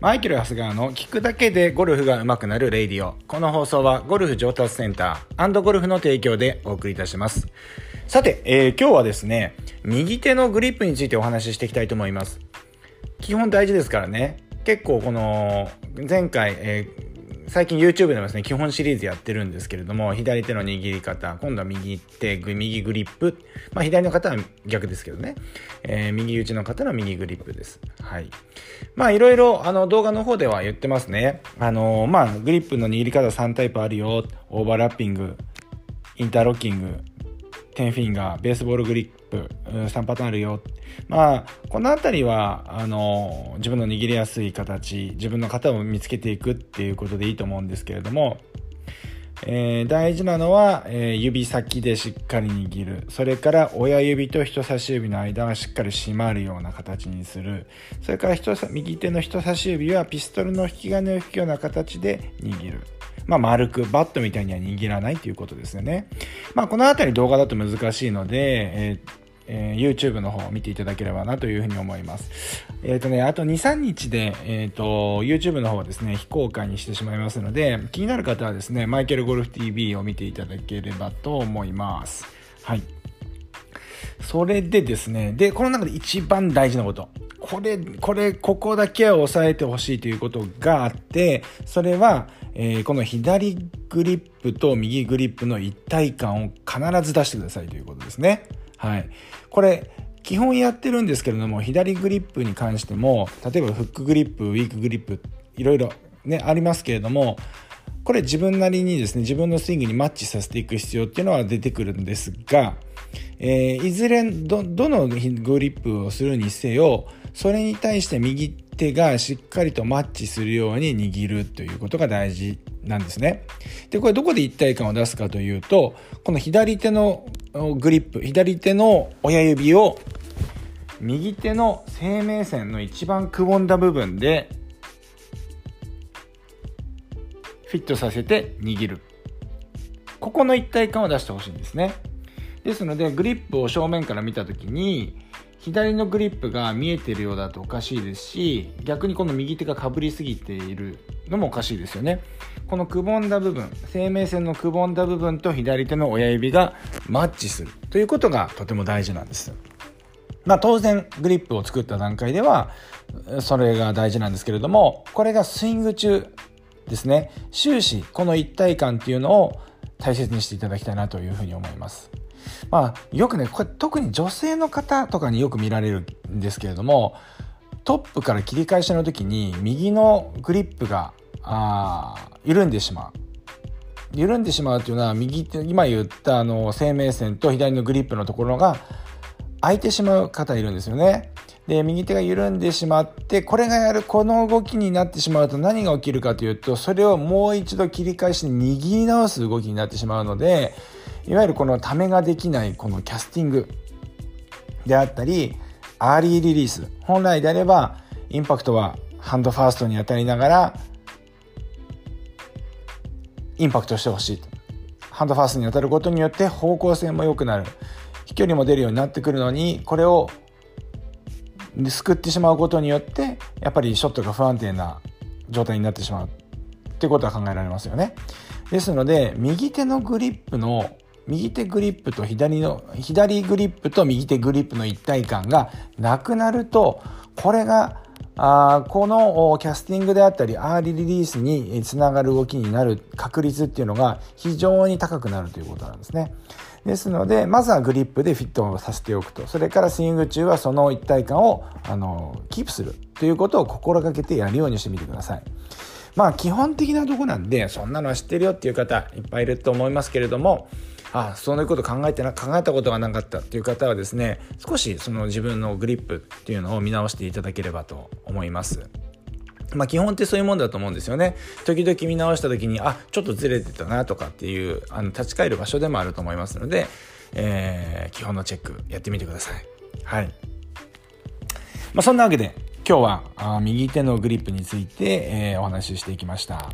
マイケル・ハスガーの聞くだけでゴルフが上手くなるレイディオ。この放送はゴルフ上達センターゴルフの提供でお送りいたします。さて、えー、今日はですね、右手のグリップについてお話ししていきたいと思います。基本大事ですからね。結構この前回、え最近 YouTube でもですね、基本シリーズやってるんですけれども、左手の握り方、今度は右手、右グリップ、まあ左の方は逆ですけどね、えー、右打ちの方の右グリップです。はい。まあいろいろあの動画の方では言ってますね。あのまあグリップの握り方3タイプあるよ、オーバーラッピング、インターロッキング、10フィンガー、ベースボールグリップ、3パターンあるよ。まあ、この辺りは、あの、自分の握りやすい形、自分の型を見つけていくっていうことでいいと思うんですけれども、えー、大事なのは、えー、指先でしっかり握る。それから親指と人差し指の間がしっかり締まるような形にする。それから人右手の人差し指はピストルの引き金を引くような形で握る。まあ、丸くバットみたいには握らないということですよね。まあ、このあたり動画だと難しいので、えーえー、YouTube の方を見ていただければなというふうに思います。えっ、ー、とね、あと2、3日で、えっ、ー、と、YouTube の方はですね、非公開にしてしまいますので、気になる方はですね、マイケルゴルフ TV を見ていただければと思います。はい。それでですね、で、この中で一番大事なこと。これ、これ、ここだけは押さえてほしいということがあって、それは、えー、この左グリップと右グリップの一体感を必ず出してくださいということですね。はい。これ、基本やってるんですけれども、左グリップに関しても、例えばフックグリップ、ウィークグリップ、いろいろね、ありますけれども、これ自分なりにですね、自分のスイングにマッチさせていく必要っていうのは出てくるんですが、えー、いずれ、どのグリップをするにせよ、それに対して右手がしっかりとマッチするように握るということが大事なんですね。で、これどこで一体感を出すかというと、この左手のグリップ、左手の親指を右手の生命線の一番くぼんだ部分でフィットさせて握る。ここの一体感を出してほしいんですね。ですので、グリップを正面から見たときに、左のグリップが見えてるようだとおかしいですし逆にこの右手がかぶりすぎているのもおかしいですよね。このくぼんだ部分生命線のくぼんだ部分と左手の親指がマッチするということがとても大事なんです。まあ当然グリップを作った段階ではそれが大事なんですけれどもこれがスイング中ですね。終始この一体感っていうのを大切にしていただきたいなというふうに思います。まあ、よくね、これ特に女性の方とかによく見られるんですけれども、トップから切り返しの時に右のグリップがあ緩んでしまう。緩んでしまうというのは右手今言ったあの生命線と左のグリップのところが空いてしまう方いるんですよね。で右手が緩んでしまってこれがやるこの動きになってしまうと何が起きるかというとそれをもう一度切り返しに握り直す動きになってしまうのでいわゆるこのためができないこのキャスティングであったりアーリーリリース本来であればインパクトはハンドファーストに当たりながらインパクトしてほしい。ハンドファーストに当たることによって方向性も良くなる。飛距離も出るようになってくるのにこれをすくってしまうことによってやっぱりショットが不安定な状態になってしまうってことは考えられますよね。ですので右手のグリップの右手グリップと左の、左グリップと右手グリップの一体感がなくなると、これが、あこのキャスティングであったり、アーリーリリースにつながる動きになる確率っていうのが非常に高くなるということなんですね。ですので、まずはグリップでフィットをさせておくと。それからスイング中はその一体感を、あの、キープするということを心がけてやるようにしてみてください。まあ、基本的なとこなんで、そんなのは知ってるよっていう方いっぱいいると思いますけれども、あそういうこと考えてな考えたことがなかったっていう方はですね少しその自分のグリップっていうのを見直していただければと思います。まあ基本ってそういうもんだと思うんですよね。時々見直した時に、あ、ちょっとずれてたなとかっていう、あの、立ち返る場所でもあると思いますので、えー、基本のチェックやってみてください。はい。まあそんなわけで、今日はあ右手のグリップについて、えー、お話ししていきました。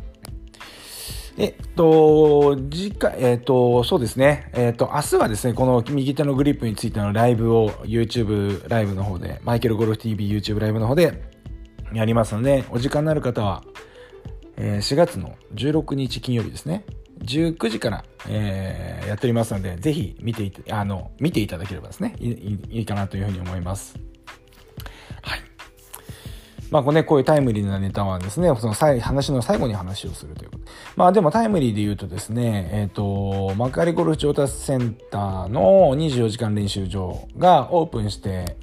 えっと、次回、えっと、そうですね。えっと、明日はですね、この右手のグリップについてのライブを YouTube ライブの方で、マイケルゴルフ TV YouTube ライブの方でやりますので、お時間のある方は、えー、4月の16日金曜日ですね、19時から、えー、やっておりますので、ぜひ見ていあの見ていただければですねい、いいかなというふうに思います。まあこうね、こういうタイムリーなネタはですね、その話の最後に話をするということ。まあでもタイムリーで言うとですね、えっ、ー、と、幕張ゴルフ調達センターの24時間練習場がオープンして、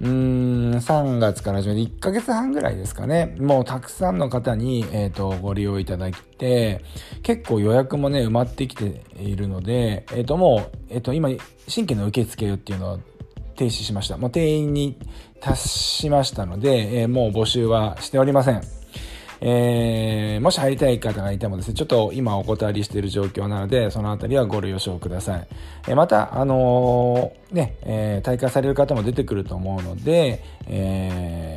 うーん、3月から始めて1ヶ月半ぐらいですかね。もうたくさんの方に、え、ー、と、ご利用いただいて、結構予約もね、埋まってきているので、えっ、ー、と、もう、えっ、ー、と、今、新規の受付っていうのを停止しました。もう定員に達しましたので、えもう募集はしておりません。えー、もし入りたい方がいてもですね、ちょっと今お断りしている状況なので、そのあたりはご了承ください。えー、また、あの、ね、えー、大会される方も出てくると思うので、えー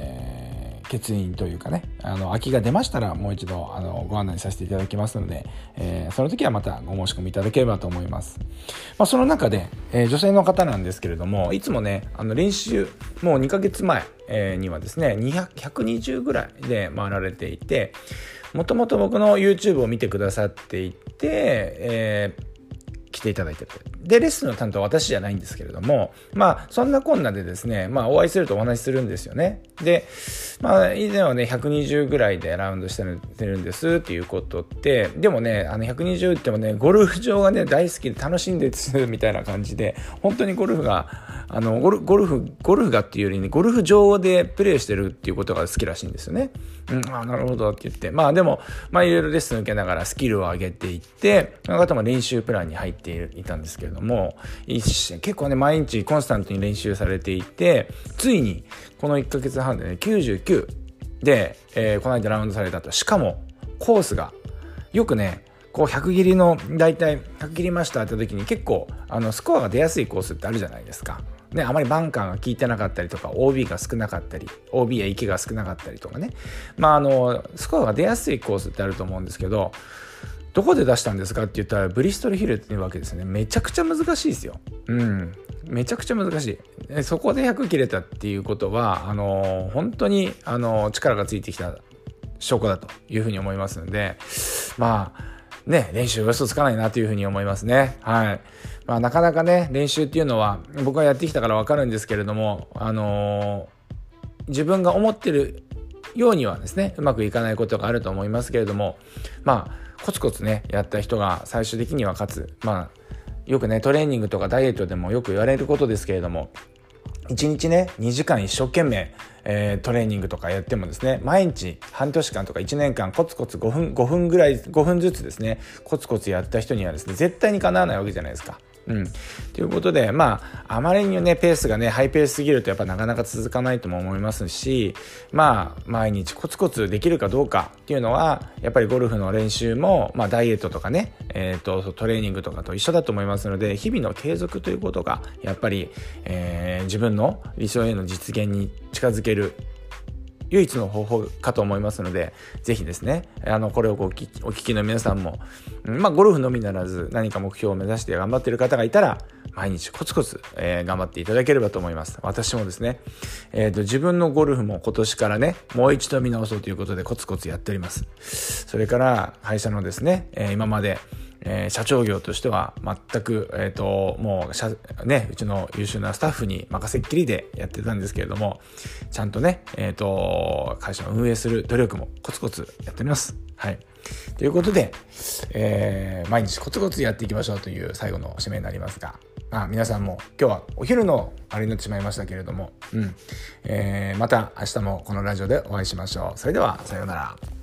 欠員というかね、あの、空きが出ましたらもう一度、あの、ご案内させていただきますので、えー、その時はまたご申し込みいただければと思います。まあ、その中で、えー、女性の方なんですけれども、いつもね、あの、練習、もう2ヶ月前、えー、にはですね、200 120ぐらいで回られていて、もともと僕の YouTube を見てくださっていて、えー来ていただいてる。で、レッスンの担当は私じゃないんですけれども、まあ、そんなこんなでですね、まあ、お会いするとお話しするんですよね。で、まあ、以前はね、120ぐらいでラウンドしてるんですっていうことって、でもね、あの、120ってもね、ゴルフ場がね、大好きで楽しんでるみたいな感じで、本当にゴルフが、あの、ゴルゴルフ、ゴルフがっていうよりね、ゴルフ場でプレイしてるっていうことが好きらしいんですよね。うん、あなるほどって言って、まあでも、まあいろいろレッスン受けながらスキルを上げていって、その方も練習プランに入っていたんですけれども、結構ね、毎日コンスタントに練習されていて、ついにこの1ヶ月半でね、99で、えー、この間ラウンドされたと。しかも、コースが、よくね、こう100切りの大体100切りましたって時に結構あのスコアが出やすいコースってあるじゃないですか。ね、あまりバンカーが効いてなかったりとか OB が少なかったり OB や池が少なかったりとかねまああのスコアが出やすいコースってあると思うんですけどどこで出したんですかって言ったらブリストルヒルっていうわけですねめちゃくちゃ難しいですようんめちゃくちゃ難しいそこで100切れたっていうことはあの本当にあの力がついてきた証拠だというふうに思いますのでまあね、練習が嘘つかないなというふうに思いますね。はい。まあ、なかなかね、練習っていうのは、僕はやってきたからわかるんですけれども、あのー、自分が思ってるようにはですね、うまくいかないことがあると思いますけれども、まあ、コツコツね、やった人が最終的には勝つ。まあ、よくね、トレーニングとかダイエットでもよく言われることですけれども、1日ね、2時間一生懸命、えー、トレーニングとかやってもですね、毎日半年間とか1年間コツコツ5分、5分ぐらい、5分ずつですね、コツコツやった人にはですね、絶対にかなわないわけじゃないですか。うん。ということで、まあ、あまりにね、ペースがね、ハイペースすぎるとやっぱなかなか続かないとも思いますし、まあ、毎日コツコツできるかどうかっていうのは、やっぱりゴルフの練習も、まあ、ダイエットとかね、えっ、ー、と、トレーニングとかと一緒だと思いますので、日々の継続ということが、やっぱり、えー、自分の理想への実現に近づける唯一の方法かと思いますので、ぜひですね、あの、これをお聞きお聞きの皆さんも、まあ、ゴルフのみならず何か目標を目指して頑張っている方がいたら、毎日コツコツ、えー、頑張っていただければと思います。私もですね、えっ、ー、と、自分のゴルフも今年からね、もう一度見直そうということでコツコツやっております。それから、会社のですね、えー、今まで、えー、社長業としては全く、えっ、ー、と、もう、ね、うちの優秀なスタッフに任せっきりでやってたんですけれども、ちゃんとね、えっ、ー、と、会社を運営する努力もコツコツやっております。はい。ということで、えー、毎日コツコツやっていきましょうという最後の締めになりますが、まあ、皆さんも今日はお昼のあれになってしまいましたけれども、うん。えー、また明日もこのラジオでお会いしましょう。それでは、さようなら。